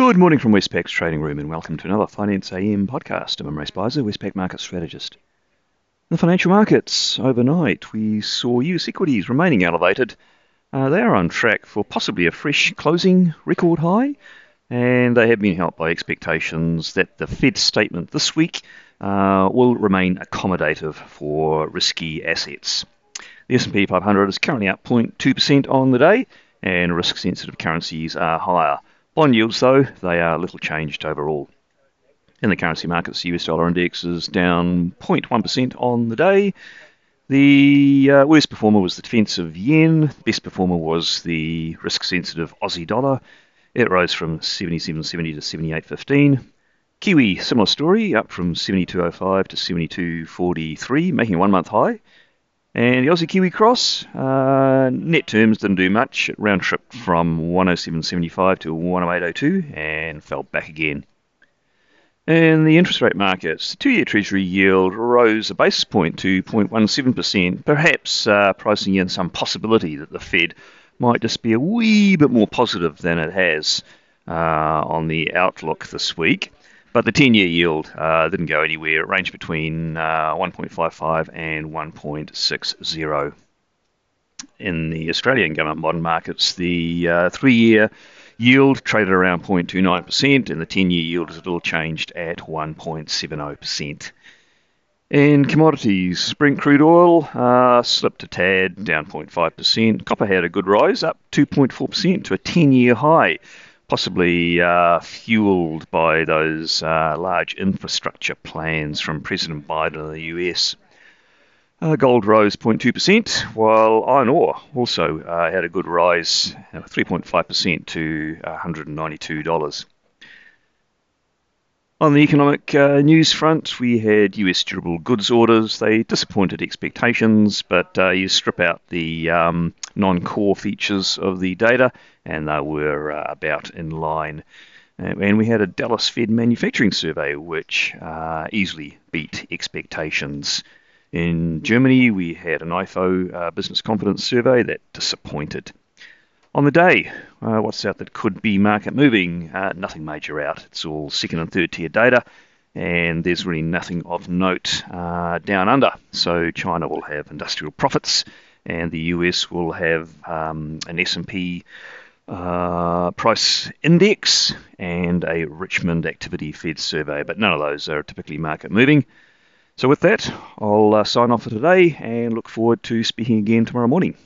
Good morning from Westpac's trading room, and welcome to another Finance AM podcast. I'm Imre Speizer, Westpac market strategist. In the financial markets overnight, we saw US equities remaining elevated. Uh, they are on track for possibly a fresh closing record high, and they have been helped by expectations that the Fed statement this week uh, will remain accommodative for risky assets. The S&P 500 is currently up 0.2% on the day, and risk-sensitive currencies are higher. Bond yields, though, they are little changed overall. In the currency markets, the US dollar index is down 0.1% on the day. The uh, worst performer was the defensive yen. Best performer was the risk-sensitive Aussie dollar. It rose from 77.70 to 78.15. Kiwi, similar story, up from 72.05 to 72.43, making a one-month high. And the Aussie Kiwi Cross, uh, net terms didn't do much. It round tripped from 107.75 to 108.02 and fell back again. In the interest rate markets, the two year Treasury yield rose a basis point to 0.17%, perhaps uh, pricing in some possibility that the Fed might just be a wee bit more positive than it has uh, on the outlook this week. But the 10 year yield uh, didn't go anywhere. It ranged between uh, 1.55 and 1.60. In the Australian government bond markets, the uh, three year yield traded around 0.29%, and the 10 year yield is a little changed at 1.70%. In commodities, Brent crude oil uh, slipped a tad, down 0.5%. Copper had a good rise, up 2.4% to a 10 year high possibly uh, fueled by those uh, large infrastructure plans from President Biden of the US. Uh, gold rose 0.2%, while iron ore also uh, had a good rise, 3.5% to $192. On the economic uh, news front, we had US durable goods orders. They disappointed expectations, but uh, you strip out the um, non core features of the data, and they were uh, about in line. Uh, and we had a Dallas Fed manufacturing survey, which uh, easily beat expectations. In Germany, we had an IFO uh, business confidence survey that disappointed. On the day, uh, what's out that could be market moving? Uh, nothing major out. It's all second and third tier data, and there's really nothing of note uh, down under. So China will have industrial profits, and the US will have um, an S&P uh, price index and a Richmond activity Fed survey, but none of those are typically market moving. So with that, I'll uh, sign off for today and look forward to speaking again tomorrow morning.